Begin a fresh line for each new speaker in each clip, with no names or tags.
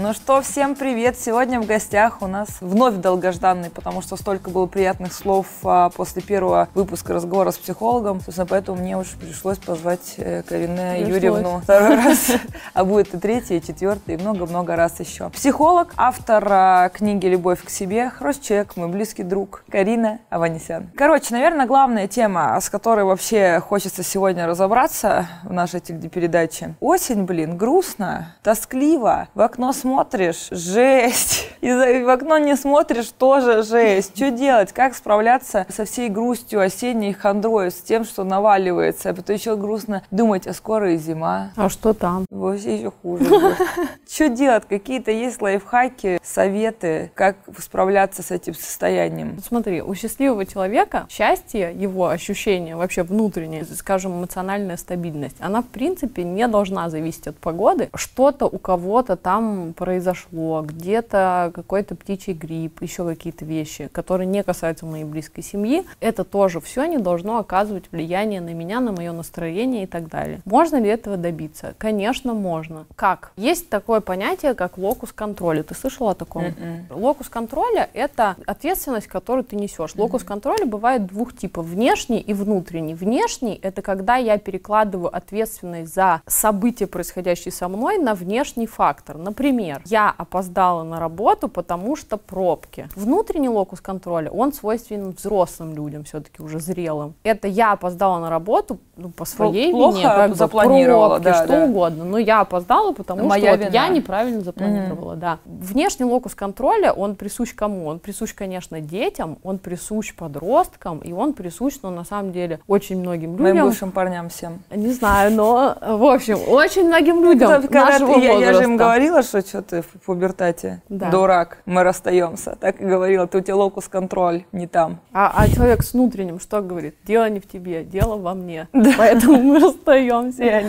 Ну что, всем привет! Сегодня в гостях у нас вновь долгожданный, потому что столько было приятных слов а, после первого выпуска разговора с психологом. Собственно, поэтому мне уже пришлось позвать э, Карине
Пришлось.
Юрьевну второй раз. А будет и третий, и четвертый, и много-много раз еще. Психолог, автор а, книги «Любовь к себе», человек, мой близкий друг Карина Аванесян. Короче, наверное, главная тема, с которой вообще хочется сегодня разобраться в нашей телепередаче. Осень, блин, грустно, тоскливо. В окно смотришь, жесть. И в окно не смотришь, тоже жесть. Что делать? Как справляться со всей грустью осенней хандрой, с тем, что наваливается? А потом еще грустно думать, а скоро и зима.
А что там?
Вообще еще хуже. Что делать? Какие-то есть лайфхаки, советы, как справляться с этим состоянием?
Смотри, у счастливого человека счастье, его ощущение вообще внутреннее, скажем, эмоциональная стабильность, она в принципе не должна зависеть от погоды. Что-то у кого-то там произошло, где-то какой-то птичий грипп, еще какие-то вещи, которые не касаются моей близкой семьи, это тоже все не должно оказывать влияние на меня, на мое настроение и так далее. Можно ли этого добиться? Конечно, можно. Как? Есть такое понятие, как локус контроля. Ты слышала о таком?
Мгм.
Локус контроля – это ответственность, которую ты несешь. Локус контроля бывает двух типов – внешний и внутренний. Внешний – это когда я перекладываю ответственность за события, происходящие со мной, на внешний фактор. Например, я опоздала на работу, потому что пробки. Внутренний локус контроля, он свойственен взрослым людям, все-таки уже зрелым. Это я опоздала на работу ну, по своей
плохо
вине, как
запланировала,
пробки,
да,
что
да.
угодно. Но я опоздала, потому
Моя
что вот
вина.
я неправильно запланировала, да. Внешний локус контроля, он присущ кому? Он присущ, конечно, детям, он присущ подросткам, и он присущ, ну, на самом деле, очень многим
Моим
людям.
бывшим парням всем.
Не знаю, но, в общем, очень многим людям
Когда- когда
нашего
я, я же им говорила, что что ты в пубертате,
Да.
дурак, мы расстаемся. Так и говорила, ты у тебя локус контроль не там.
А, а человек с внутренним что говорит? Дело не в тебе, дело во мне. Поэтому мы расстаемся.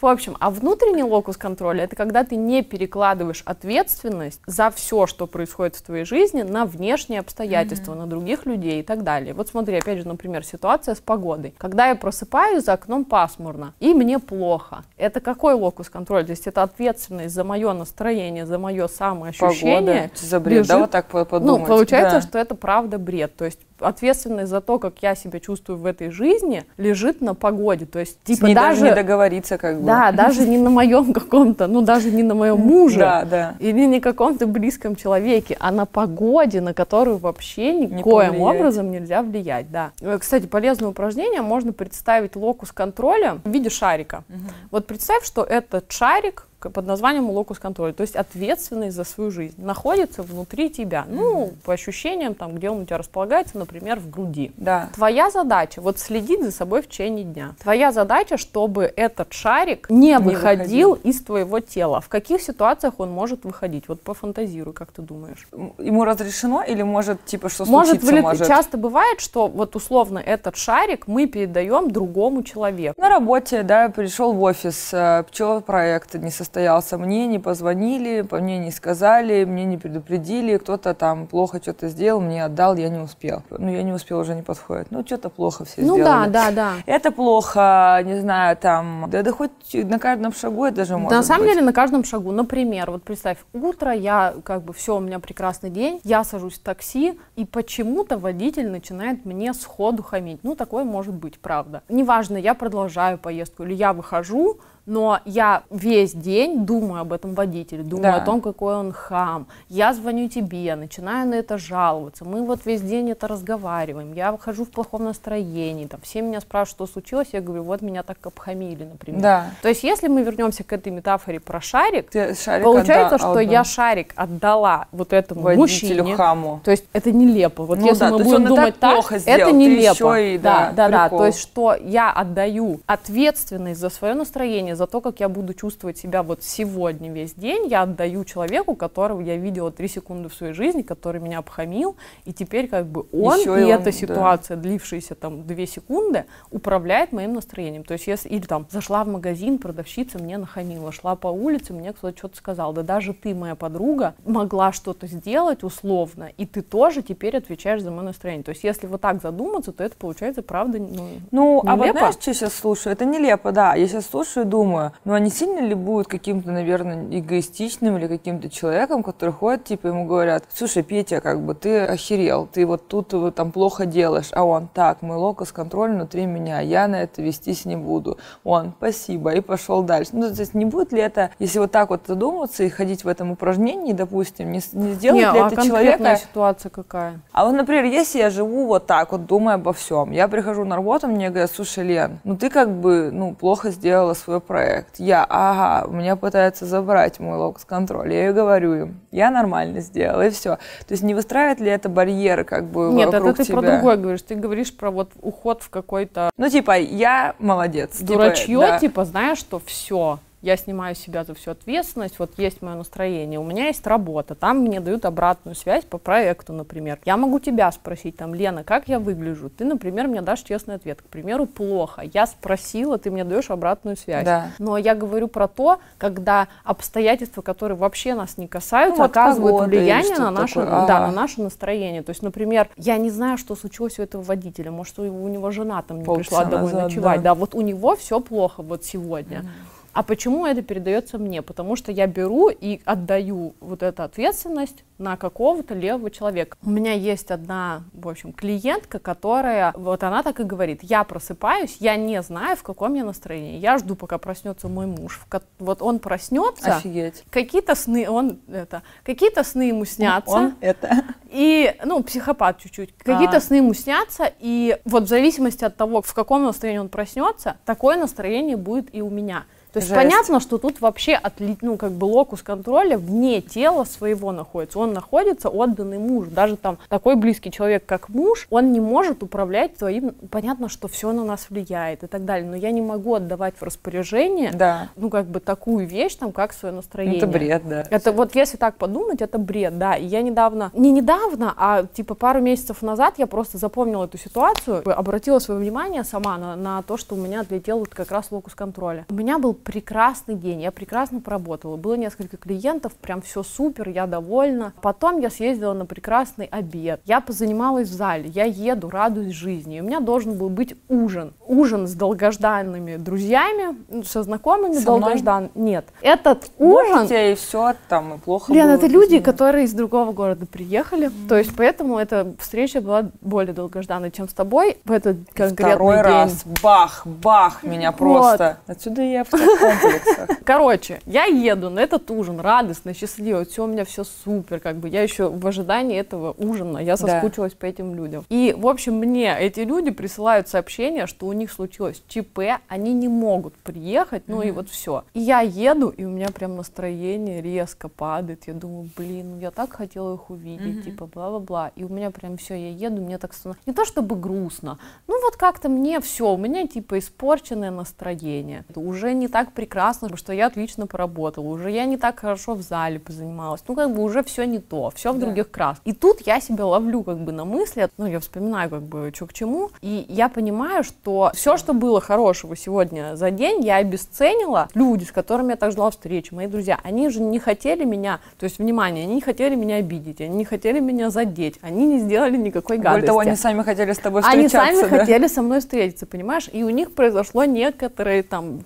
В общем, а внутренний локус контроля это когда ты не перекладываешь ответственность за все, что происходит в твоей жизни, на внешние обстоятельства, на других людей и так далее. Вот смотри, опять же, например, ситуация с погодой. Когда я просыпаюсь, за окном пасмурно, и мне плохо. Это какой локус контроля? То есть это ответственность за мое настроение, за мое самоощущение.
Погода, за бред, да,
лежит
вот так по- подумать.
Ну, получается,
Да.
что это правда бред. То есть ответственность за то, как я себя чувствую в этой жизни, лежит на погоде. То есть, типа,
ней
даже...
не договориться как бы.
Да, даже не на моем каком-то, ну, даже не на моем муже.
Да, да.
Или не каком-то близком человеке, а на погоде, на которую вообще никоим образом нельзя влиять, да. Э, Кстати, полезное упражнение, можно представить локус контроля в виде шарика. Вот представь, что этот шарик под названием локус контроля, то есть ответственность за свою жизнь, находится внутри тебя. Ну, по ощущениям, там, где он у тебя располагается, например, в груди.
Да.
Твоя задача вот следить за собой в течение дня. Твоя задача, чтобы этот шарик не, выходил,
выходил.
из твоего тела. В каких ситуациях он может выходить? Вот пофантазируй, как ты думаешь.
Ему разрешено или может, типа, что
Может,
случиться
вылет-
может?
часто бывает, что вот условно этот шарик мы передаем другому человеку.
На работе, да, пришел в офис, э, пчел проект не состоялся, мне не позвонили, по мне не сказали, мне не предупредили, кто-то там плохо что-то сделал, мне отдал, я не успел. Ну, я не успел, уже не подходит. Ну, что-то плохо все
Ну
сделали.
да, да, да.
Это плохо, не знаю, там, да, да хоть на каждом шагу это даже может
Да, на самом
быть.
деле на каждом шагу. Например, вот представь, утро, я как бы все, у меня прекрасный день, я сажусь в такси, и почему-то водитель начинает мне сходу хамить. Ну, такое может быть, правда. Неважно, я продолжаю поездку или я выхожу, но я весь день думаю об этом водителе, думаю
Да.
о том, какой он хам. Я звоню тебе, начинаю на это жаловаться. Мы вот весь день это разговариваем. Я выхожу в плохом настроении. Там, все меня спрашивают, что случилось. Я говорю, вот меня так обхамили, например.
Да.
То есть, если мы вернемся к этой метафоре про шарик,
Ты шарик
получается,
отда-
что
отдал
я шарик отдала вот этому
водителю
мужчине.
хаму.
То есть это нелепо. Вот
Ну
если
да,
мы будем
так
думать так,
плохо
это
сделал, ты
нелепо.
и, да,
да, да.
прикол.
То есть что я отдаю ответственность за свое настроение, за то, как я буду чувствовать себя вот сегодня весь день, я отдаю человеку, которого я видела три секунды в своей жизни, который меня обхамил, и теперь как бы он
Ещё
и,
и он,
эта
да.
ситуация, длившаяся там две секунды, управляет моим настроением. То есть если или там зашла в магазин, продавщица мне нахамила, шла по улице, мне кто-то что-то сказал, да даже ты, моя подруга, могла что-то сделать условно, и ты тоже теперь отвечаешь за мое настроение. То есть если вот так задуматься, то это получается правда ну,
Ну, а вот
Нелепо?
знаешь, что сейчас слушаю? Это нелепо, да. Я сейчас слушаю и думаю, думаю, ну они сильно ли будут каким-то, наверное, эгоистичным или каким-то человеком, который ходит, типа, ему говорят, слушай, Петя, как бы ты охерел, ты вот тут вот, там плохо делаешь, а он, так, мой локус-контроль внутри меня, я на это вестись не буду. Он, спасибо, и пошел дальше. Ну, то есть не будет ли это, если вот так вот задуматься и ходить в этом упражнении, допустим, не, не сделает не, ли
а
это человека...
ситуация какая?
А вот, например, если я живу вот так вот, думая обо всем, я прихожу на работу, мне говорят, слушай, Лен, ну ты как бы, ну, плохо сделала свой проект. Я, ага, меня пытаются забрать мой локус-контроль. Я и говорю им, я нормально сделала, и все. То есть не выстраивает ли это барьеры как бы
Нет,
вокруг
это ты
тебя?
про другое говоришь. Ты говоришь про вот уход в какой-то...
Ну, типа, я молодец.
Дурачье,
типа, да.
типа знаешь, что все, я снимаю себя за всю ответственность, вот есть мое настроение, у меня есть работа, там мне дают обратную связь по проекту, например. Я могу тебя спросить, там, Лена, как я выгляжу? Ты, например, мне дашь честный ответ. К примеру, плохо. Я спросила, ты мне даешь обратную связь.
Да.
Но я говорю про то, когда обстоятельства, которые вообще нас не касаются,
ну,
оказывают влияние на наше,
такое.
да, на наше настроение. То есть, например, я не знаю, что случилось у этого водителя. Может, у него жена там не
Полчаса
пришла домой
назад,
ночевать.
да.
Да, вот у него все плохо вот сегодня. Mm-hmm. А почему это передается мне? Потому что я беру и отдаю вот эту ответственность на какого-то левого человека. У меня есть одна, в общем, клиентка, которая, вот она так и говорит, я просыпаюсь, я не знаю, в каком я настроении. Я жду, пока проснется мой муж. Вот он проснется.
Офигеть.
Какие-то сны, он это, какие-то сны ему снятся.
Он это.
И, ну, психопат чуть-чуть. Какие-то а. сны ему снятся, и вот в зависимости от того, в каком настроении он проснется, такое настроение будет и у меня. То есть Жесть. понятно, что тут вообще отли, ну, как бы локус контроля вне тела своего находится. Он находится отданный мужу. Даже там такой близкий человек, как муж, он не может управлять своим... Понятно, что все на нас влияет и так далее. Но я не могу отдавать в распоряжение,
да.
ну, как бы такую вещь, там, как свое настроение.
Это бред, да.
Это вот, если так подумать, это бред, да. И я недавно, не недавно, а типа пару месяцев назад я просто запомнила эту ситуацию, обратила свое внимание сама на, на то, что у меня отлетел вот как раз локус контроля. У меня был прекрасный день, я прекрасно поработала, было несколько клиентов, прям все супер, я довольна. Потом я съездила на прекрасный обед, я позанималась в зале, я еду, радуюсь жизни. И у меня должен был быть ужин. Ужин с долгожданными друзьями, со знакомыми долгождан. Нет, этот ужин...
Можете, и все там, и плохо
Лен,
было
это люди, которые из другого города приехали, mm-hmm. то есть поэтому эта встреча была более долгожданной, чем с тобой в этот конкретный
Второй
день.
раз, бах, бах, меня просто. Вот. Отсюда я в комплексах.
Короче, я еду на этот ужин, радостно, счастливо, все у меня все супер, как бы я еще в ожидании этого ужина, я соскучилась да. по этим людям. И, в общем, мне эти люди присылают сообщение, что у них случилось ЧП, они не могут приехать, ну mm-hmm. и вот все. И я еду, и у меня прям настроение резко падает, я думаю, блин, я так хотела их увидеть, mm-hmm. типа бла-бла-бла, и у меня прям все, я еду, мне так становится, не то чтобы грустно, ну вот как-то мне все, у меня типа испорченное настроение, это уже не так прекрасно, что я отлично поработала, уже я не так хорошо в зале позанималась, ну как бы уже все не то, все в да. других красках. И тут я себя ловлю как бы на мысли, ну я вспоминаю как бы что к чему, и я понимаю, что все, что было хорошего сегодня за день, я обесценила. Люди, с которыми я так ждала встречи, мои друзья, они же не хотели меня, то есть, внимание, они не хотели меня обидеть, они не хотели меня задеть, они не сделали никакой гадости. Более
того, они сами хотели с тобой встречаться.
Они сами
да?
хотели со мной встретиться, понимаешь? И у них произошло некоторые там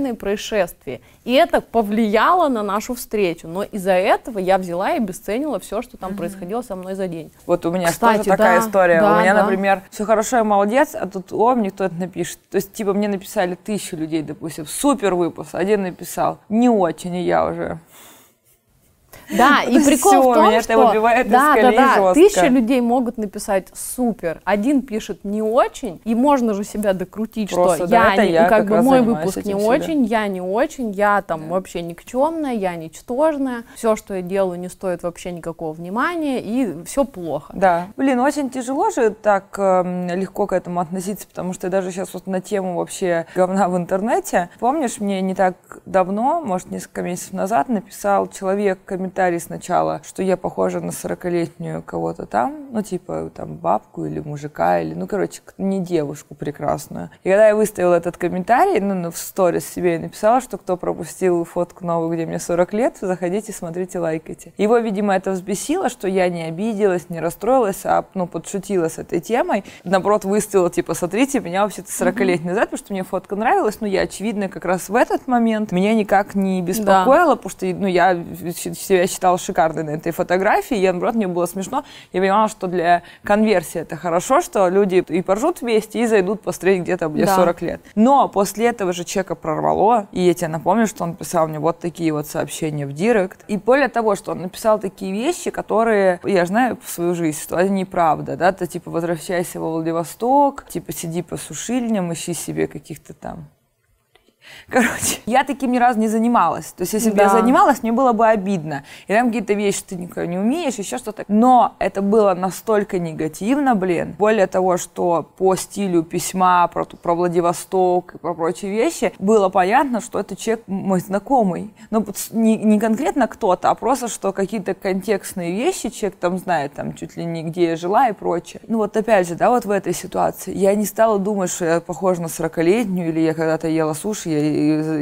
чрезвычайные происшествия. И это повлияло на нашу встречу. Но из-за этого я взяла и обесценила все, что там mm-hmm. происходило со мной за день.
Вот у меня Кстати, тоже такая история. Да, у меня, да. например, все хорошо, я молодец, а тут, о, мне кто-то напишет. То есть, типа, мне написали тысячу людей, допустим, супер выпуск. Один написал, не очень, и я уже...
Да, и прикол в том,
меня
что... да,
из
да, да,
жестко.
тысяча людей могут написать супер, один пишет не очень, и можно же себя докрутить,
Просто,
что
да,
я, не,
я
как бы мой выпуск не очень, я не очень, я там да. вообще никчемная, я ничтожная, все, что я делаю, не стоит вообще никакого внимания, и все плохо.
Да. Блин, очень тяжело же так э, легко к этому относиться, потому что даже сейчас вот на тему вообще говна в интернете, помнишь, мне не так давно, может, несколько месяцев назад написал человек комментарий комментарий сначала, что я похожа на 40-летнюю кого-то там, ну, типа, там, бабку или мужика, или, ну, короче, не девушку прекрасную. И когда я выставила этот комментарий, ну, ну в сторис себе написала, что кто пропустил фотку новую, где мне 40 лет, заходите, смотрите, лайкайте. Его, видимо, это взбесило, что я не обиделась, не расстроилась, а, ну, подшутила с этой темой. Наоборот, выставила, типа, смотрите, меня вообще-то 40 лет назад, потому что мне фотка нравилась, но я, очевидно, как раз в этот момент меня никак не беспокоило, да. потому что, ну, я себя считала шикарной на этой фотографии, и, наоборот, мне было смешно. Я понимала, что для конверсии это хорошо, что люди и поржут вместе, и зайдут посмотреть где-то где да. 40 лет. Но после этого же чека прорвало, и я тебе напомню, что он писал мне вот такие вот сообщения в директ. И более того, что он написал такие вещи, которые, я знаю в свою жизнь, что это неправда, да, ты типа возвращайся во Владивосток, типа сиди по сушильням, ищи себе каких-то там Короче, я таким ни разу не занималась. То есть, если бы да. я занималась, мне было бы обидно. И там какие-то вещи ты никогда не умеешь, еще что-то. Но это было настолько негативно, блин. Более того, что по стилю письма про, про Владивосток и про прочие вещи, было понятно, что это человек мой знакомый. Но не, не конкретно кто-то, а просто, что какие-то контекстные вещи человек там знает, там чуть ли не где я жила и прочее. Ну вот опять же, да, вот в этой ситуации. Я не стала думать, что я похожа на 40-летнюю, или я когда-то ела суши, я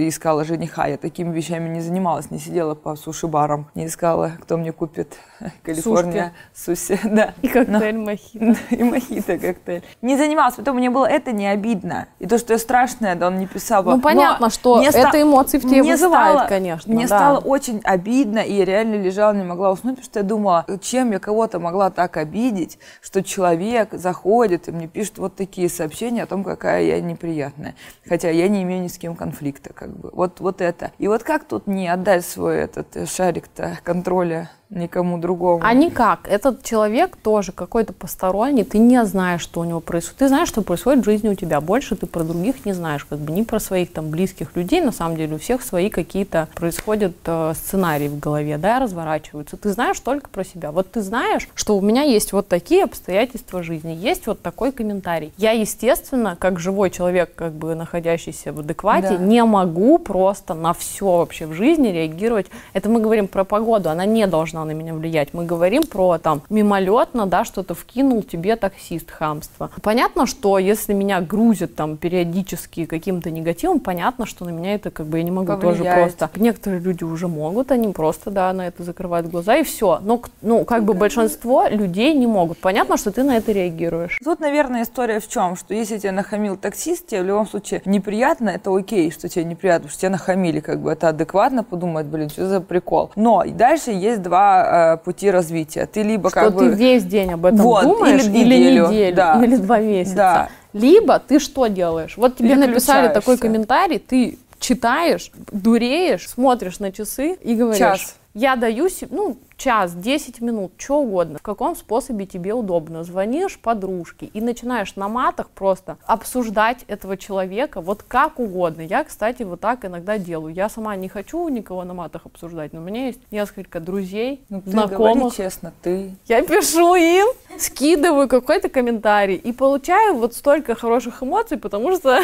искала жениха. Я такими вещами не занималась, не сидела по суши-барам, не искала, кто мне купит Калифорния суси. Да.
И коктейль Но... мохито.
И мохито коктейль. Не занималась, потом мне было это не обидно. И то, что я страшная, да он не писал.
Ну, понятно, Но что это ста... эмоции в тебе мне вызывает, стало, конечно.
Мне да. стало очень обидно, и я реально лежала, не могла уснуть, потому что я думала, чем я кого-то могла так обидеть, что человек заходит и мне пишет вот такие сообщения о том, какая я неприятная. Хотя я не имею ни с кем конфликта, как бы. Вот, вот это. И вот как тут не отдать свой этот э, шарик-то контроля никому другому.
А никак. Этот человек тоже какой-то посторонний, ты не знаешь, что у него происходит. Ты знаешь, что происходит в жизни у тебя. Больше ты про других не знаешь, как бы ни про своих там близких людей. На самом деле у всех свои какие-то происходят э, сценарии в голове, да, разворачиваются. Ты знаешь только про себя. Вот ты знаешь, что у меня есть вот такие обстоятельства жизни, есть вот такой комментарий. Я, естественно, как живой человек, как бы находящийся в адеквате, да. не могу просто на все вообще в жизни реагировать. Это мы говорим про погоду, она не должна должна на меня влиять. Мы говорим про там мимолетно, да, что-то вкинул тебе таксист хамство. Понятно, что если меня грузят там периодически каким-то негативом, понятно, что на меня это как бы я не могу Повлияет. тоже просто. Некоторые люди уже могут, они просто, да, на это закрывают глаза и все. Но, ну, как бы большинство людей не могут. Понятно, что ты на это реагируешь.
Тут, наверное, история в чем, что если тебя нахамил таксист, тебе в любом случае неприятно, это окей, что тебе неприятно, потому что тебя нахамили, как бы это адекватно подумать, блин, что за прикол. Но дальше есть два э, пути развития. Ты либо
что
как
ты
бы...
весь день об этом вот, думаешь, или, или неделю, неделю да. или два месяца. Да. Либо ты что делаешь? Вот тебе написали такой комментарий, ты читаешь, дуреешь, смотришь на часы и говоришь... Час. Я даю, ну, час, 10 минут, что угодно, в каком способе тебе удобно. Звонишь подружке и начинаешь на матах просто обсуждать этого человека вот как угодно. Я, кстати, вот так иногда делаю. Я сама не хочу никого на матах обсуждать, но у меня есть несколько друзей, ну, ты знакомых.
честно, ты.
Я пишу им, скидываю какой-то комментарий и получаю вот столько хороших эмоций, потому что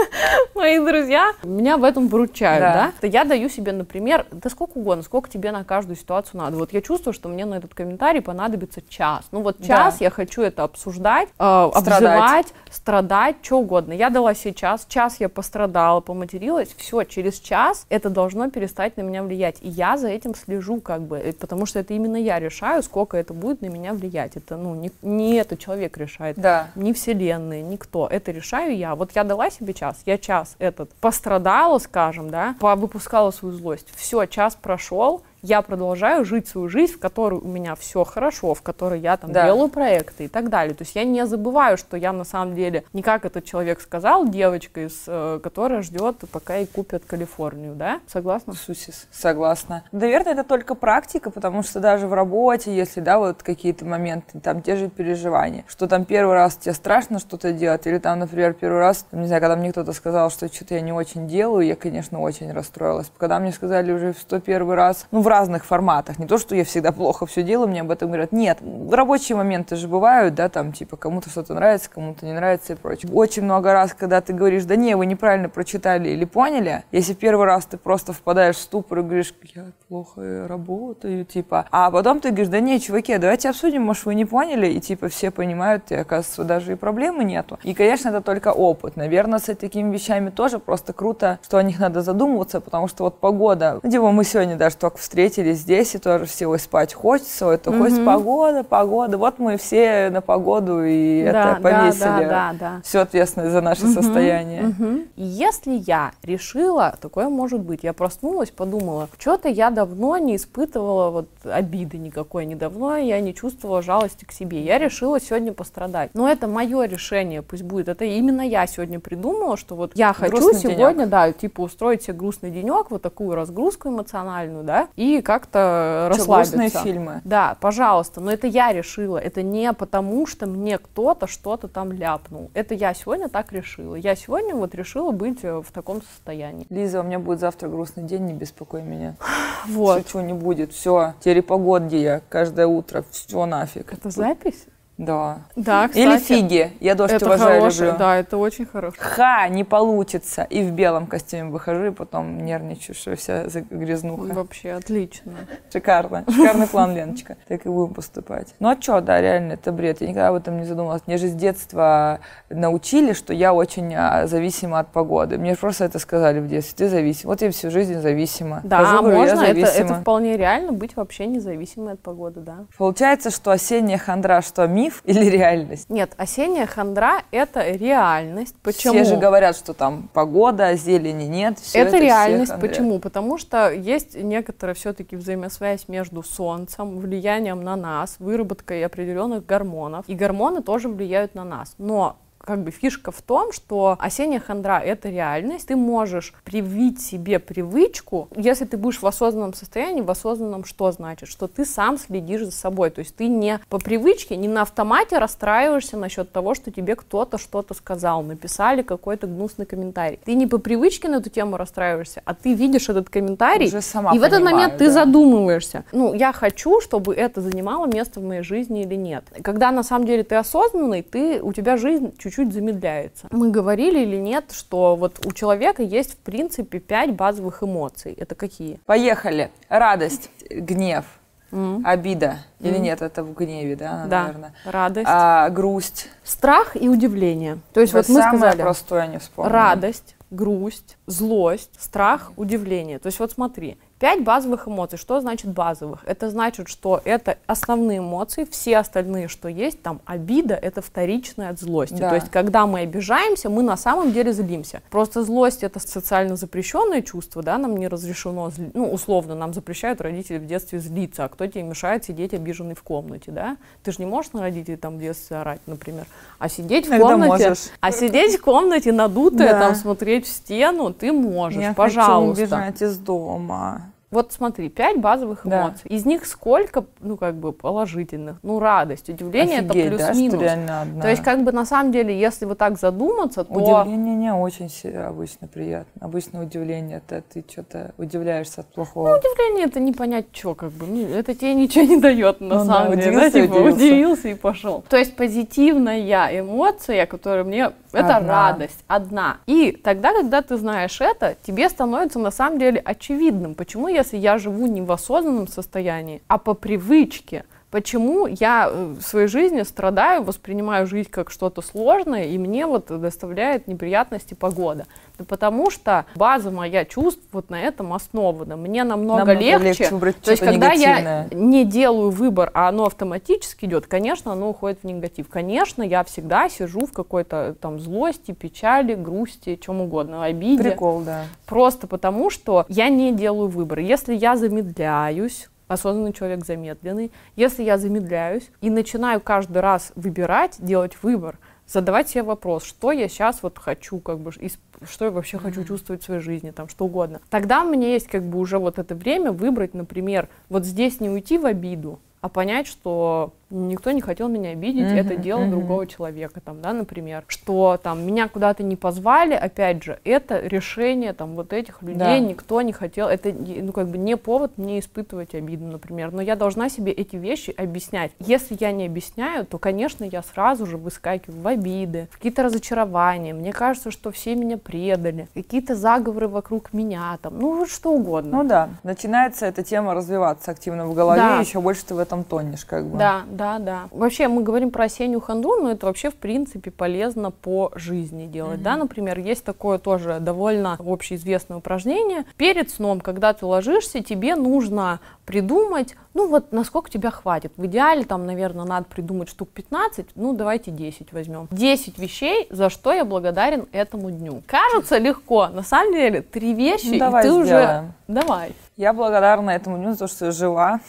мои друзья меня в этом выручают, да. Я даю себе, например, да сколько угодно, сколько тебе на каждую ситуацию надо. Вот я чувствую, что мне на этот комментарий понадобится час. Ну вот час да. я хочу это обсуждать, э, обзывать, страдать, что угодно. Я дала себе час, час я пострадала, поматерилась, все, через час это должно перестать на меня влиять. И я за этим слежу как бы, э, потому что это именно я решаю, сколько это будет на меня влиять. Это, ну, не, не этот человек решает, да. не вселенная, никто. Это решаю я. Вот я дала себе час, я час этот пострадала, скажем, да, выпускала свою злость. Все, час прошел, я продолжаю жить свою жизнь, в которой у меня все хорошо, в которой я там да. делаю проекты и так далее. То есть я не забываю, что я на самом деле, не как этот человек сказал, девочка, из, э, которая ждет, пока ей купят Калифорнию, да? Согласна?
Сусис, согласна. Наверное, это только практика, потому что даже в работе, если, да, вот какие-то моменты, там те же переживания, что там первый раз тебе страшно что-то делать, или там, например, первый раз, не знаю, когда мне кто-то сказал, что что-то я не очень делаю, я, конечно, очень расстроилась. Когда мне сказали уже в 101 раз, ну, в разных форматах. Не то, что я всегда плохо все делаю, мне об этом говорят. Нет, рабочие моменты же бывают, да, там, типа, кому-то что-то нравится, кому-то не нравится и прочее. Очень много раз, когда ты говоришь, да не, вы неправильно прочитали или поняли, если первый раз ты просто впадаешь в ступор и говоришь, я плохо работаю, типа, а потом ты говоришь, да не, чуваки, давайте обсудим, может, вы не поняли, и, типа, все понимают, и, оказывается, даже и проблемы нету. И, конечно, это только опыт. Наверное, с такими вещами тоже просто круто, что о них надо задумываться, потому что вот погода, ну, типа, мы сегодня даже только встретились здесь, и тоже всего спать хочется, это mm-hmm. хочется погода, погода, вот мы все на погоду и да, это повесили. Да, да, да, да. Всю ответственность за наше mm-hmm. состояние.
Mm-hmm. Если я решила, такое может быть, я проснулась, подумала, что-то я давно не испытывала вот обиды никакой, недавно я не чувствовала жалости к себе. Я решила сегодня пострадать. Но это мое решение, пусть будет. Это именно я сегодня придумала, что вот я хочу грустный сегодня, денек. да, типа устроить себе грустный денек, вот такую разгрузку эмоциональную, да, и как-то расслабиться.
Фильмы.
Да, пожалуйста, но это я решила. Это не потому, что мне кто-то что-то там ляпнул. Это я сегодня так решила. Я сегодня вот решила быть э, в таком состоянии.
Лиза, у меня будет завтра грустный день, не беспокой меня. Вот. Все, не будет. Все, я каждое утро. Все нафиг.
Это запись?
Да.
Да, кстати.
Или фиги. Я дождь это уважаю,
хорошее,
люблю.
Да, это очень хорошо.
Ха, не получится. И в белом костюме выхожу, и потом нервничаю, что вся грязнуха.
Вообще отлично.
Шикарно. Шикарный план, Леночка. Так и будем поступать. Ну а что, да, реально, это бред. Я никогда об этом не задумывалась. Мне же с детства научили, что я очень а, зависима от погоды. Мне просто это сказали в детстве. Ты зависим. Вот я всю жизнь зависима.
Да, Хожу, говорю, можно. Это, это вполне реально быть вообще независимой от погоды, да.
Получается, что осенняя хандра, что мир миф или реальность?
Нет, осенняя хандра — это реальность. Почему?
Все же говорят, что там погода, зелени нет.
Все это, это реальность. Почему? Потому что есть некоторая все-таки взаимосвязь между солнцем, влиянием на нас, выработкой определенных гормонов. И гормоны тоже влияют на нас. Но как бы фишка в том, что осенняя хандра — это реальность. Ты можешь привить себе привычку, если ты будешь в осознанном состоянии, в осознанном что значит? Что ты сам следишь за собой. То есть ты не по привычке, не на автомате расстраиваешься насчет того, что тебе кто-то что-то сказал, написали какой-то гнусный комментарий. Ты не по привычке на эту тему расстраиваешься, а ты видишь этот комментарий,
Уже сама
и в этот момент
да.
ты задумываешься. Ну, я хочу, чтобы это занимало место в моей жизни или нет. Когда на самом деле ты осознанный, ты, у тебя жизнь чуть чуть-чуть замедляется. Мы говорили или нет, что вот у человека есть в принципе пять базовых эмоций. Это какие?
Поехали. Радость, гнев, mm. обида. Mm. Или нет, это в гневе, да,
да.
наверное.
Радость.
А, грусть.
Страх и удивление. То есть
это
вот мы
самое
сказали.
простое не вспомню.
Радость, грусть, злость, страх, удивление. То есть вот смотри, Пять базовых эмоций. Что значит базовых? Это значит, что это основные эмоции, все остальные, что есть, там обида, это вторичная от злости. Да. То есть, когда мы обижаемся, мы на самом деле злимся. Просто злость это социально запрещенное чувство, да, нам не разрешено, зли... ну, условно, нам запрещают родители в детстве злиться, а кто тебе мешает сидеть обиженный в комнате, да? Ты же не можешь на родителей там в детстве орать, например, а сидеть в комнате, можешь. а сидеть в комнате надутая, да. там смотреть в стену, ты можешь, Я пожалуйста.
хочу убежать из дома.
Вот смотри, пять базовых эмоций. Да. Из них сколько, ну, как бы, положительных? Ну, радость, удивление Офигеть, это плюс-минус.
Да,
То есть, как бы, на самом деле, если вот так задуматься, то...
Удивление не очень обычно приятно. Обычно удивление, это ты что-то удивляешься от плохого.
Ну, удивление это не понять, что, как бы, ну, это тебе ничего не дает, на ну, самом да, деле. Удивился, да, типа, удивился. удивился и пошел. То есть, позитивная эмоция, которая мне это одна. радость одна. И тогда, когда ты знаешь это, тебе становится на самом деле очевидным, почему, если я живу не в осознанном состоянии, а по привычке, почему я э, в своей жизни страдаю, воспринимаю жизнь как что-то сложное, и мне вот доставляет неприятности погода. Да потому что база моя чувств вот на этом основана. Мне намного, намного легче. легче То есть, когда я не делаю выбор, а оно автоматически идет, конечно, оно уходит в негатив. Конечно, я всегда сижу в какой-то там злости, печали, грусти, чем угодно, обиде.
Прикол, да.
Просто потому, что я не делаю выбор. Если я замедляюсь, осознанный человек замедленный. Если я замедляюсь и начинаю каждый раз выбирать, делать выбор, задавать себе вопрос, что я сейчас вот хочу, как бы, что я вообще хочу чувствовать в своей жизни, там, что угодно. Тогда у меня есть как бы уже вот это время выбрать, например, вот здесь не уйти в обиду, а понять, что никто не хотел меня обидеть,
Мгм,
это дело
мгм.
другого человека, там, да, например, что там меня куда-то не позвали, опять же, это решение там вот этих людей,
Да.
никто не хотел, это ну как бы не повод мне испытывать обиду, например, но я должна себе эти вещи объяснять. Если я не объясняю, то, конечно, я сразу же выскакиваю в обиды, в какие-то разочарования, мне кажется, что все меня предали, какие-то заговоры вокруг меня, там, ну вот что угодно.
Ну да, начинается эта тема развиваться активно в голове,
Да.
еще больше ты в этом тонешь, как бы.
Да, да, да. Вообще мы говорим про осеннюю хандру, но это вообще в принципе полезно по жизни делать. Да, например, есть такое тоже довольно общеизвестное упражнение. Перед сном, когда ты ложишься, тебе нужно придумать, ну вот насколько тебя хватит. В идеале там, наверное, надо придумать штук 15, ну давайте 10 возьмем. 10 вещей, за что я благодарен этому дню. Кажется легко, на самом деле три вещи,
Ну, давай
и ты уже...
сделаем.
Давай.
Я благодарна этому дню за то, что я жива.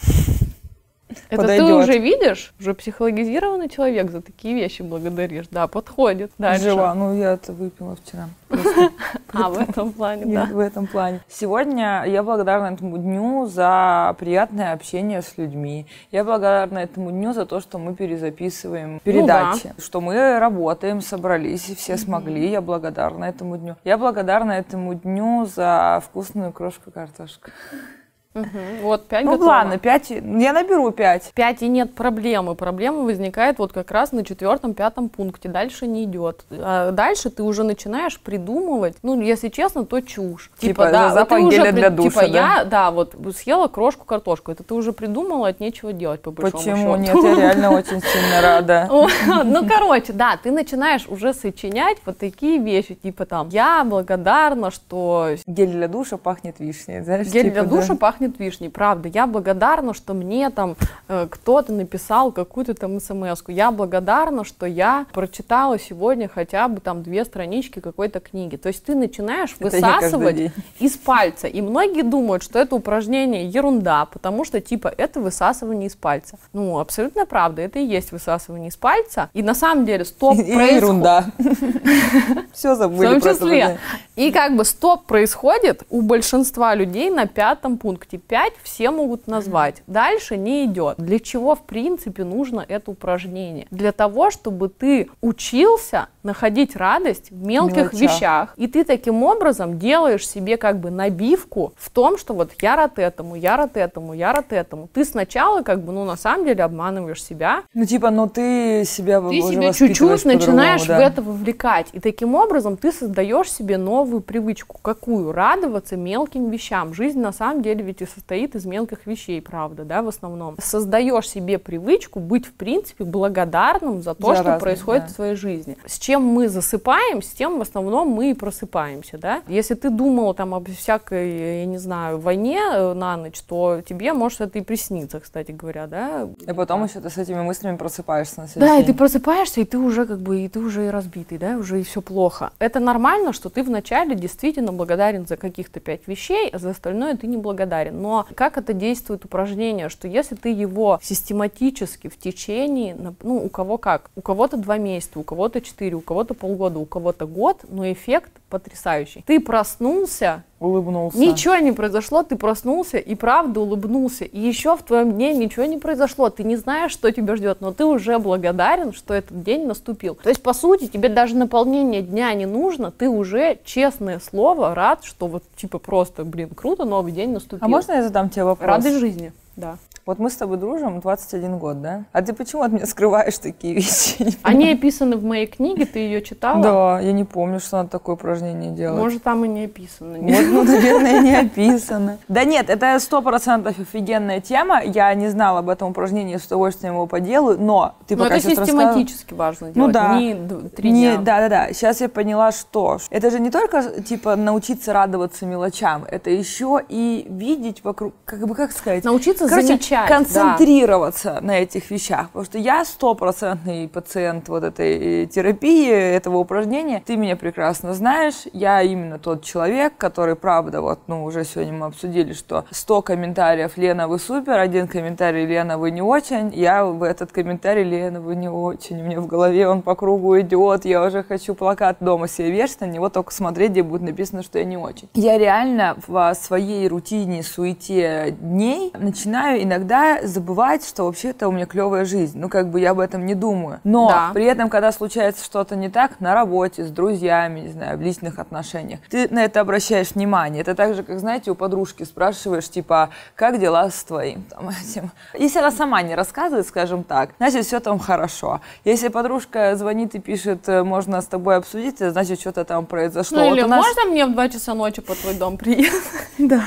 Это ты
Подойдет.
уже видишь? Уже психологизированный человек за такие вещи благодаришь. Да, подходит. Дальше.
Жива. Ну, я это выпила вчера.
А, в этом плане, да.
в этом плане. Сегодня я благодарна этому дню за приятное общение с людьми. Я благодарна этому дню за то, что мы перезаписываем передачи, что мы работаем, собрались и все смогли. Я благодарна этому дню. Я благодарна этому дню за вкусную крошку картошку.
Мгм. Вот, пять
Ну
готово.
ладно, пять. Я наберу пять.
Пять и нет проблемы. Проблема возникает вот как раз на четвертом, пятом пункте. Дальше не идет. А дальше ты уже начинаешь придумывать, ну, если честно, то чушь.
Типа,
да,
за
вот
запах
ты уже
для душа,
Типа,
да?
я, да, вот съела крошку картошку. Это ты уже придумала, от нечего делать, по большому
Почему
счету.
нет? Я реально очень сильно рада.
Ну, короче, да, ты начинаешь уже сочинять вот такие вещи, типа там, я благодарна, что
Гель для душа пахнет вишней, знаешь?
Гель
типа,
для
да.
душа пахнет вишней, правда. Я благодарна, что мне там э, кто-то написал какую-то там смс -ку. Я благодарна, что я прочитала сегодня хотя бы там две странички какой-то книги. То есть ты начинаешь высасывать из пальца. И многие думают, что это упражнение ерунда, потому что типа это высасывание из пальца. Ну, абсолютно правда, это и есть высасывание из пальца. И на самом деле стоп происходит.
ерунда. Все
В
забыли
том
про это
числе. И как бы стоп происходит у большинства людей на пятом пункте. Пять все могут назвать. Дальше не идет. Для чего, в принципе, нужно это упражнение? Для того, чтобы ты учился находить радость в мелких
Мелочах.
вещах. И ты таким образом делаешь себе как бы набивку в том, что вот я рад этому, я рад этому, я рад этому. Ты сначала как бы, ну, на самом деле обманываешь себя,
Ну, типа, ну ты себя
ты себя чуть-чуть начинаешь
да.
в это вовлекать. И таким образом ты создаешь себе новую привычку. Какую? Радоваться мелким вещам. Жизнь на самом деле ведь и состоит из мелких вещей, правда, да, в основном. Создаешь себе привычку быть, в принципе, благодарным за то,
За
что
разные,
происходит
да.
в своей жизни. С чем мы засыпаем, с тем в основном мы и просыпаемся, да. Если ты думал там об всякой, я не знаю, войне э, на ночь, то тебе может это и присниться, кстати говоря, да.
И потом еще ты с этими мыслями просыпаешься на
Да,
следующий
и ты
день.
просыпаешься, и ты уже как бы, и ты уже и разбитый, да, уже и все плохо. Это нормально, что ты вначале действительно благодарен за каких-то пять вещей, а за остальное ты не благодарен. Но как это действует упражнение, что если ты его систематически в течение, ну, у кого как, у кого-то два месяца, у кого-то четыре, кого-то полгода, у кого-то год, но эффект потрясающий. Ты проснулся,
Улыбнулся.
Ничего не произошло, ты проснулся и правда улыбнулся. И еще в твоем дне ничего не произошло. Ты не знаешь, что тебя ждет, но ты уже благодарен, что этот день наступил. То есть, по сути, тебе даже наполнение дня не нужно, ты уже, честное слово, рад, что вот типа просто, блин, круто, новый день наступил.
А можно я задам тебе вопрос?
Радость жизни, да.
Вот мы с тобой дружим 21 год, да? А ты почему от меня скрываешь такие вещи?
Они описаны в моей книге, ты ее читала?
Да, я не помню, что надо такое упражнение делать.
Может, там и не описано.
Вот, ну, наверное, не описано. Да нет, это сто процентов офигенная тема. Я не знала об этом упражнении, с удовольствием его поделаю, но ты пока
это
сейчас рассказывала-
систематически важно
Ну
делать,
да.
не три дня.
да, да, да. Сейчас я поняла, что это же не только типа научиться радоваться мелочам, это еще и видеть вокруг, как бы как сказать,
Научиться
Короче,
замечать. да.
концентрироваться на этих вещах, потому что я стопроцентный пациент вот этой э, терапии, этого упражнения. Ты меня прекрасно знаешь, я именно тот человек, который, правда, вот, ну, уже сегодня мы обсудили, что 100 комментариев «Лена, вы супер», один комментарий «Лена, вы не очень», я в этот комментарий «Лена, вы не очень», у меня в голове он по кругу идет, я уже хочу плакат дома себе вешать, на него только смотреть, где будет написано, что я не очень. Я реально в своей рутине, суете дней начинаю иногда иногда забывать, что вообще-то у меня клевая жизнь. Ну, как бы я об этом не думаю. Но
Да.
при этом, когда случается что-то не так на работе, с друзьями, не знаю, в личных отношениях, ты на это обращаешь внимание. Это так же, как, знаете, у подружки спрашиваешь, типа, как дела с твоим там, этим. Если она сама не рассказывает, скажем так, значит, все там хорошо. Если подружка звонит и пишет, э, можно с тобой обсудить, значит, что-то там произошло.
Ну
Вот
или
нас-
можно мне в 2 часа ночи по твой дом приехать?
да.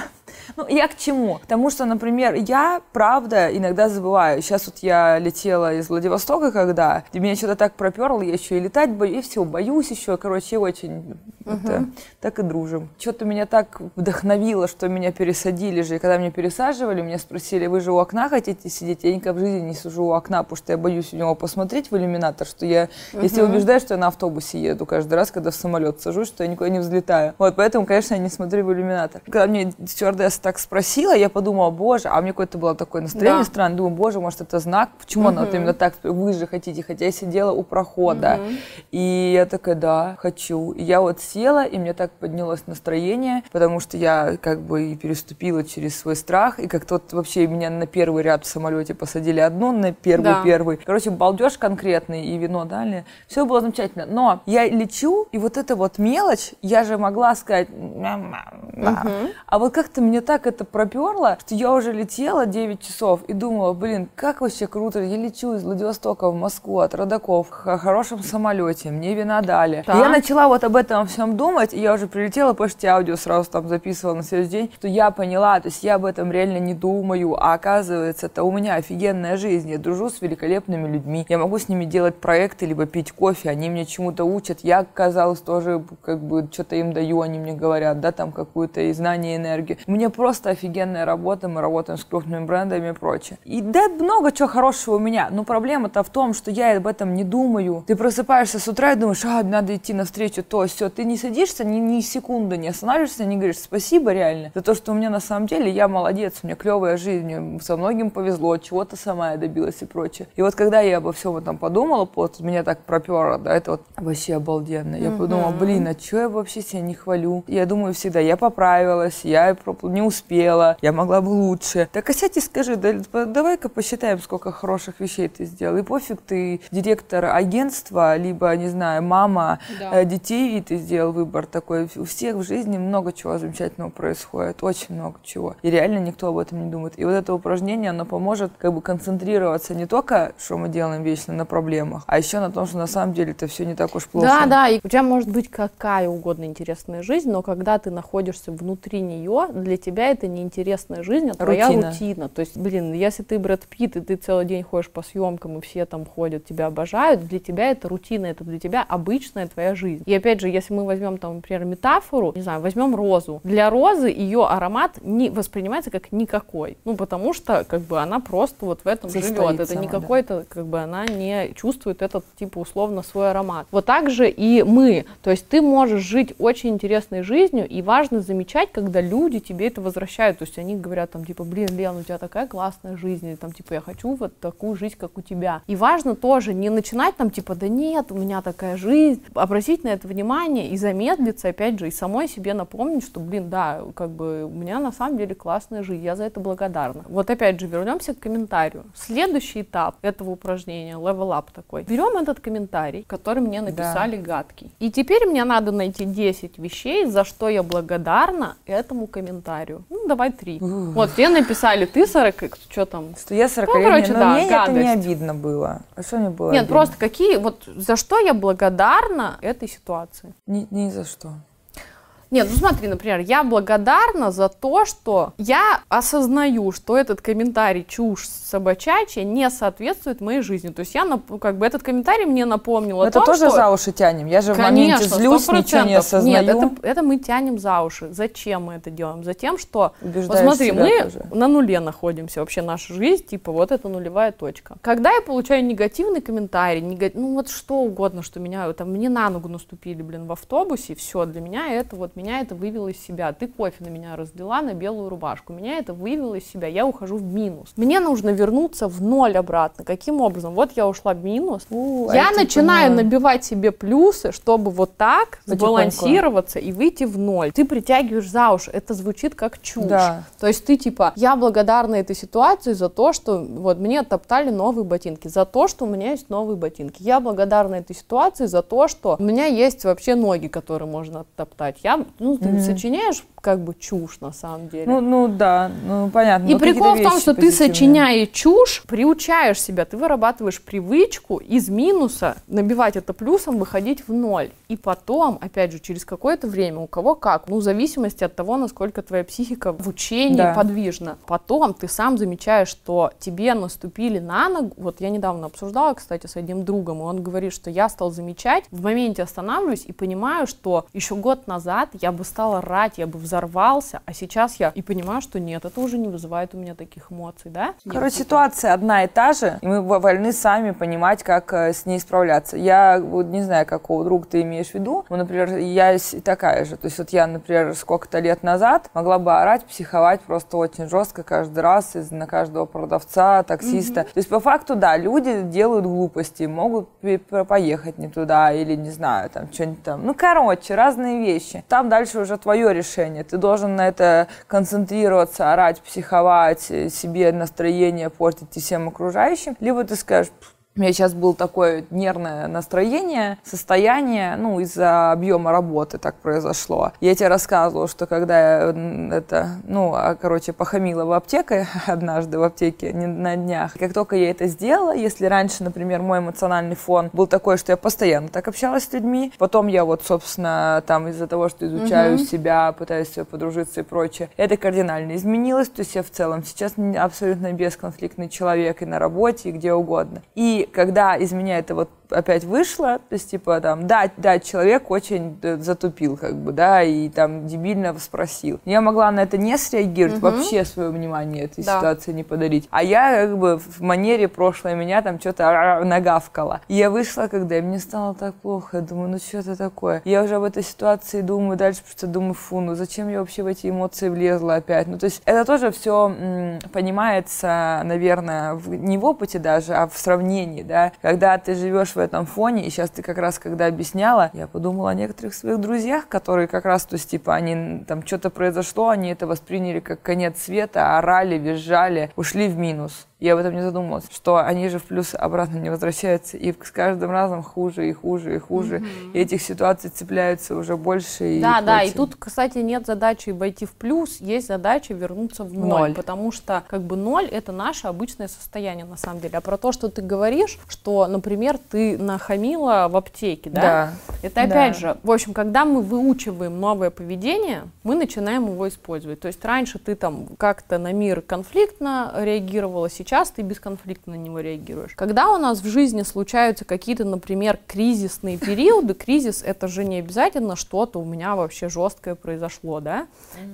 Ну, я к чему? К тому, что, например, я, правда, иногда забываю. Сейчас вот я летела из Владивостока, когда и меня что-то так проперло, я еще и летать боюсь, и все, боюсь еще. Короче, очень это, так и дружим. Что-то меня так вдохновило, что меня пересадили же. И когда меня пересаживали, меня спросили, вы же у окна хотите сидеть? Я никогда в жизни не сижу у окна, потому что я боюсь у него посмотреть в иллюминатор, что я, если убеждаю, что я на автобусе еду каждый раз, когда в самолет сажусь, что я никуда не взлетаю. Вот, поэтому, конечно, я не смотрю в иллюминатор. Когда мне так спросила, я подумала, боже, а у меня какое-то было такое настроение
Да.
странное, думаю, боже, может, это знак, почему она вот именно так, вы же хотите, хотя я сидела у прохода. И я такая, да, хочу. И я вот села, и мне так поднялось настроение, потому что я как бы и переступила через свой страх, и как тот вообще меня на первый ряд в самолете посадили одну, на первый
Да.
первый. Короче, балдеж конкретный, и вино дали. Все было замечательно. Но я лечу, и вот эта вот мелочь, я же могла сказать, «Ма-ма-ма». а вот как-то мне так это проперло, что я уже летела 9 часов и думала, блин, как вообще круто, я лечу из Владивостока в Москву от родаков в хорошем самолете, мне вина дали.
Так.
я начала вот об этом всем думать, и я уже прилетела, почте аудио сразу там записывала на следующий день, что я поняла, то есть я об этом реально не думаю, а оказывается, это у меня офигенная жизнь, я дружу с великолепными людьми, я могу с ними делать проекты, либо пить кофе, они меня чему-то учат, я, казалось, тоже как бы что-то им даю, они мне говорят, да, там какую-то и знание, и энергию. Мне просто офигенная работа, мы работаем с крупными брендами и прочее. И да, много чего хорошего у меня, но проблема-то в том, что я об этом не думаю. Ты просыпаешься с утра и думаешь, а, надо идти навстречу, то, все. Ты не садишься ни, ни секунды, не останавливаешься, не говоришь спасибо реально за то, что у меня на самом деле, я молодец, у меня клевая жизнь, со многим повезло, чего-то сама я добилась и прочее. И вот когда я обо всем этом подумала, вот меня так проперло, да, это вот вообще обалденно. Я подумала, блин, а что я вообще себя не хвалю? Я думаю всегда, я поправилась, я не успела, я могла бы лучше. Так а сядь и скажи, да, по- давай-ка посчитаем, сколько хороших вещей ты сделал. И пофиг, ты директор агентства, либо, не знаю, мама
Да.
э, детей, и ты сделал выбор такой. У всех в жизни много чего замечательного происходит, очень много чего. И реально никто об этом не думает. И вот это упражнение, оно поможет как бы концентрироваться не только, что мы делаем вечно на проблемах, а еще на том, что на самом деле это все не так уж плохо.
Да, да, и у тебя может быть какая угодно интересная жизнь, но когда ты находишься внутри нее, для тебя это не интересная жизнь, а твоя
Рутина.
рутина. То есть, блин, если ты Брэд Питт, и ты целый день ходишь по съемкам, и все там ходят, тебя обожают, для тебя это рутина, это для тебя обычная твоя жизнь. И опять же, если мы возьмем там, например, метафору, не знаю, возьмем розу. Для розы ее аромат не воспринимается как никакой. Ну, потому что, как бы, она просто вот в этом
Состоит
живет. Это не
да.
какой-то, как бы, она не чувствует этот, типа, условно, свой аромат. Вот так же и мы. То есть ты можешь жить очень интересной жизнью, и важно замечать, когда люди тебе это возвращают. То есть они говорят там, типа, блин, Лен, у тебя такая классная жизнь, или там, типа, я хочу вот такую жизнь, как у тебя. И важно тоже не начинать там, типа, да нет, у меня такая жизнь. Обратить на это внимание и замедлиться, опять же, и самой себе напомнить, что, блин, да, как бы у меня на самом деле классная жизнь, я за это благодарна. Вот опять же, вернемся к комментарию. Следующий этап этого упражнения, level up такой. Берем этот комментарий, который мне написали гадкий. И теперь мне надо найти 10 вещей, за что я благодарна этому комментарию. Ну, давай три. Вот, тебе написали, ты 40, что там?
Что я 40
Ну, короче,
но
да,
мне это не
гадость.
обидно было. А что мне было
Нет,
обидно?
просто какие, вот за что я благодарна этой ситуации?
Ни, ни за что.
Нет, ну смотри, например, я благодарна за то, что я осознаю, что этот комментарий чушь собачачья не соответствует моей жизни. То есть я, как бы этот комментарий мне напомнил о
это
том,
тоже
что...
за уши тянем. Я же в
Конечно,
моменте злюсь, ничего не
100%.
осознаю.
Нет, это, это мы тянем за уши. Зачем мы это делаем? Затем, что...
Убеждаешь
вот смотри, мы
тоже.
на нуле находимся. Вообще наша жизнь, типа, вот это нулевая точка. Когда я получаю негативный комментарий, нега- ну вот что угодно, что меня, там, мне на ногу наступили, блин, в автобусе, все, для меня это вот меня это вывело из себя. Ты кофе на меня разлила на белую рубашку, меня это вывело из себя, я ухожу в минус. Мне нужно вернуться в ноль обратно. Каким образом? Вот я ушла в минус,
У, а
я
это
начинаю
поняла.
набивать себе плюсы, чтобы вот так сбалансироваться и выйти в ноль. Ты притягиваешь за уши, это звучит как чушь.
Да.
То есть ты типа, я благодарна этой ситуации за то, что вот мне оттоптали новые ботинки, за то, что у меня есть новые ботинки. Я благодарна этой ситуации за то, что у меня есть вообще ноги, которые можно оттоптать. Я, ну, ты
Мгм.
сочиняешь как бы чушь на самом деле.
Ну, ну да, ну понятно.
И прикол в том, что ты,
позитивные.
сочиняя чушь, приучаешь себя, ты вырабатываешь привычку из минуса набивать это плюсом, выходить в ноль. И потом, опять же, через какое-то время, у кого как, ну, в зависимости от того, насколько твоя психика в учении
Да.
подвижна. Потом ты сам замечаешь, что тебе наступили на ногу. Вот я недавно обсуждала, кстати, с одним другом, и он говорит, что я стал замечать, в моменте останавливаюсь и понимаю, что еще год назад я бы стала рать, я бы взорвался, а сейчас я и понимаю, что нет, это уже не вызывает у меня таких эмоций, да?
Короче, ситуация одна и та же, и мы вольны сами понимать, как э, с ней справляться. Я вот не знаю, какого друга ты имеешь в виду. Ну, например, я такая же. То есть вот я, например, сколько-то лет назад могла бы орать, психовать просто очень жестко каждый раз из- на каждого продавца, таксиста. То есть по факту, да, люди делают глупости, могут поехать не туда или, не знаю, там что-нибудь там. Ну, короче, разные вещи. Там дальше уже твое решение. Ты должен на это концентрироваться, орать, психовать, э, себе настроение портить и всем окружающим. Либо ты скажешь, «Пф, у меня сейчас было такое нервное настроение, состояние, ну, из-за объема работы так произошло. Я тебе рассказывала, что когда я это, ну, а, короче, похамила в аптеке однажды в аптеке не- на днях. Как только я это сделала, если раньше, например, мой эмоциональный фон был такой, что я постоянно так общалась с людьми, потом я вот, собственно, там из-за того, что изучаю
Мгм.
себя, пытаюсь себе подружиться и прочее, это кардинально изменилось, то есть я в целом сейчас абсолютно бесконфликтный человек и на работе, и где угодно. И когда из меня это вот опять вышло, то есть, типа, там, да, да, человек очень э, затупил, как бы, да, и там дебильно спросил. Я могла на это не среагировать,
Мгм.
вообще свое внимание этой
Да.
ситуации не подарить. А я, как бы, в манере прошлое меня там что-то нагавкала. И я вышла, когда и мне стало так плохо, я думаю, ну что это такое? Я уже в этой ситуации думаю дальше, потому что думаю, фу, ну зачем я вообще в эти эмоции влезла опять? Ну, то есть это тоже все понимается, наверное, в- не в опыте даже, а в сравнении, да. Когда ты живешь в этом фоне, и сейчас ты как раз, когда объясняла, я подумала о некоторых своих друзьях, которые как раз, то есть, типа, они там что-то произошло, они это восприняли как конец света, орали, визжали, ушли в минус. Я об этом не задумалась, что они же в плюс обратно не возвращаются, и с каждым разом хуже и хуже и хуже. И этих ситуаций цепляются уже больше. И
Да, да, и тут, кстати, нет задачи войти в плюс, есть задача вернуться в ноль,
Ноль.
потому что как бы ноль это наше обычное состояние на самом деле. А про то, что ты говоришь, что, например, ты нахамила в аптеке, да?
Да.
Это опять
Да.
же, в общем, когда мы выучиваем новое поведение, мы начинаем его использовать. То есть раньше ты там как-то на мир конфликтно реагировала, сейчас ты бесконфликтно на него реагируешь. Когда у нас в жизни случаются какие-то, например, кризисные периоды, кризис это же не обязательно что-то у меня вообще жесткое произошло, да?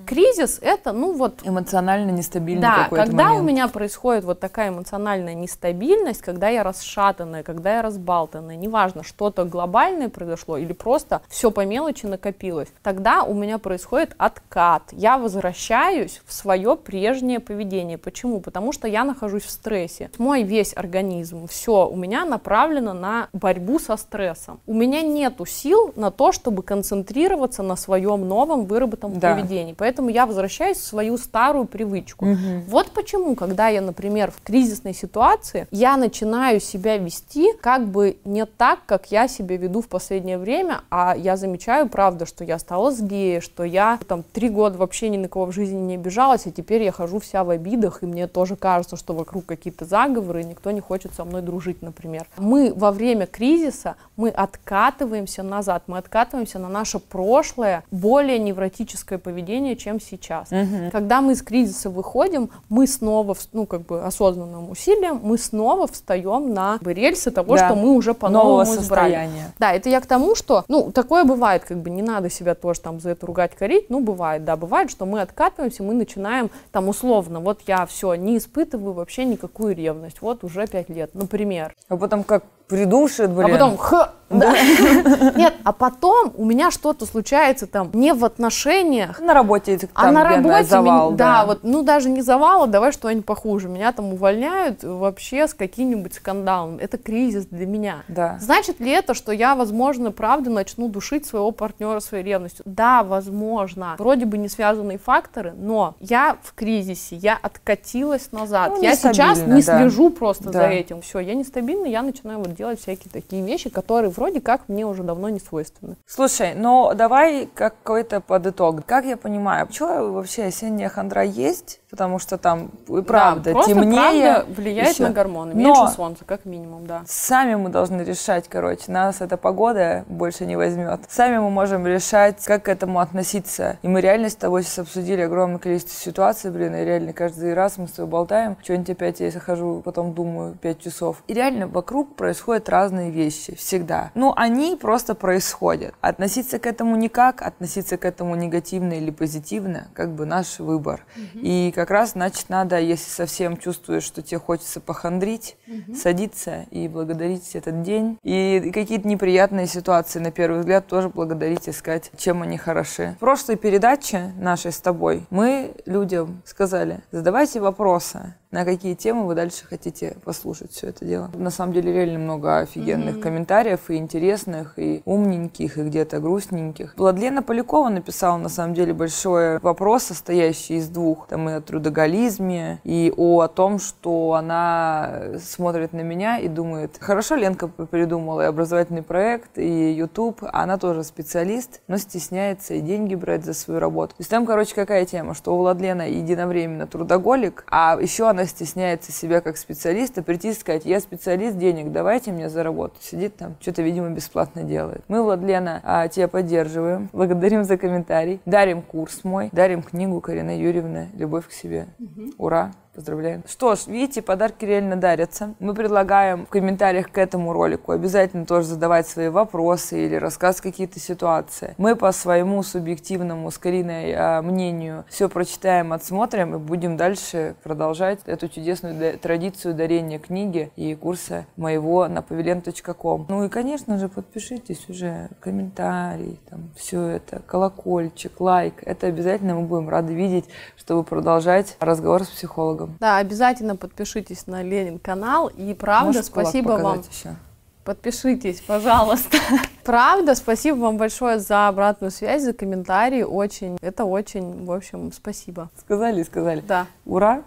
Кризис это, ну вот,
Эмоционально нестабильный
да,
какой-то
когда
момент.
у меня происходит вот такая эмоциональная нестабильность, когда я расшатанная, когда я разбалтанная, неважно, что-то глобальное произошло или просто все по мелочи накопилось, тогда у меня происходит откат. Я возвращаюсь в свое прежнее поведение. Почему? Потому что я нахожусь в стрессе. Мой весь организм, все у меня направлено на борьбу со стрессом. У меня нету сил на то, чтобы концентрироваться на своем новом выработанном
Да.
поведении. Поэтому я возвращаюсь в свою старую привычку.
Мгм.
Вот почему, когда я, например, в кризисной ситуации, я начинаю себя вести как бы не так, как я себя веду в последнее время, а я замечаю, правда, что я стала сгея, что я там три года вообще ни на кого в жизни не обижалась, а теперь я хожу вся в обидах, и мне тоже кажется, что вокруг какие-то заговоры, и никто не хочет со мной дружить, например. Мы во время кризиса, мы откатываемся назад, мы откатываемся на наше прошлое, более невротическое поведение, чем сейчас.
Мгм.
Когда мы из кризиса выходим, мы снова, ну, как бы осознанным усилием, мы снова встаем на рельсы того,
Да.
что мы уже по-новому избрали. Да, это я к тому, что, ну, такое бывает, как бы не надо себя тоже там за это ругать, корить, ну, бывает, да, бывает, что мы откатываемся, мы начинаем там условно, вот я все, не испытываю вообще никакую ревность, вот уже пять лет, например.
А потом как придушит, блин.
А потом, х, Да. Нет, а потом у меня что-то случается там не в отношениях.
На работе там
а на работе
завал,
меня, да. да, вот, ну даже не завал, а давай что-нибудь похуже. Меня там увольняют вообще с каким-нибудь скандалом. Это кризис для меня.
Да.
Значит ли это, что я, возможно, правда начну душить своего партнера своей ревностью? Да, возможно. Вроде бы не связанные факторы, но я в кризисе, я откатилась назад. Ну, я сейчас не да. слежу просто да. за этим. Все, я нестабильна, я начинаю вот делать всякие такие вещи, которые вроде как мне уже давно не свойственны.
Слушай, ну давай какой-то подытог. Как я понимаю, почему вообще осенняя хандра есть? Потому что там и правда да, темнее.
Правда влияет еще. на гормоны. Меньше Но солнца, как минимум, да.
Сами мы должны решать, короче. Нас эта погода больше не возьмет. Сами мы можем решать, как к этому относиться. И мы реально с тобой сейчас обсудили огромное количество ситуаций, блин, и реально каждый раз мы с тобой болтаем. Что-нибудь опять я захожу, потом думаю пять часов. И реально вокруг происходят разные вещи. Всегда. Ну, они просто происходят. Относиться к этому никак, относиться к этому негативно или позитивно, как бы наш выбор. Угу. И как раз, значит, надо, если совсем чувствуешь, что тебе хочется похандрить, угу. садиться и благодарить этот день. И какие-то неприятные ситуации, на первый взгляд, тоже благодарить, искать, чем они хороши. В прошлой передаче нашей с тобой мы людям сказали, задавайте вопросы, на какие темы вы дальше хотите послушать все это дело. На самом деле реально много офигенных mm-hmm. комментариев и интересных, и умненьких, и где-то грустненьких. Владлена Полякова написала на самом деле большой вопрос, состоящий из двух. Там и о трудоголизме, и о, о том, что она смотрит на меня и думает, хорошо Ленка придумала и образовательный проект, и YouTube, а она тоже специалист, но стесняется и деньги брать за свою работу. То есть там, короче, какая тема, что у Владлена единовременно трудоголик, а еще она стесняется себя как специалиста прийти и сказать, я специалист, денег давайте мне за работу. Сидит там, что-то, видимо, бесплатно делает. Мы, Владлена, а, тебя поддерживаем, благодарим за комментарий, дарим курс мой, дарим книгу Карина Юрьевна «Любовь к себе». Угу. Ура! Поздравляем. Что ж, видите, подарки реально дарятся. Мы предлагаем в комментариях к этому ролику обязательно тоже задавать свои вопросы или рассказывать какие-то ситуации. Мы по своему субъективному, с Кариной, а, мнению все прочитаем, отсмотрим и будем дальше продолжать эту чудесную традицию дарения книги и курса моего на pavilion.com. Ну и, конечно же, подпишитесь уже, комментарий, там, все это, колокольчик, лайк. Это обязательно мы будем рады видеть, чтобы продолжать разговор с психологом кулаком.
Да, обязательно подпишитесь на Ленин канал. И правда, Можешь спасибо вам. Еще? Подпишитесь, пожалуйста. Правда, спасибо вам большое за обратную связь, за комментарии. Очень, это очень, в общем, спасибо.
Сказали, сказали.
Да.
Ура!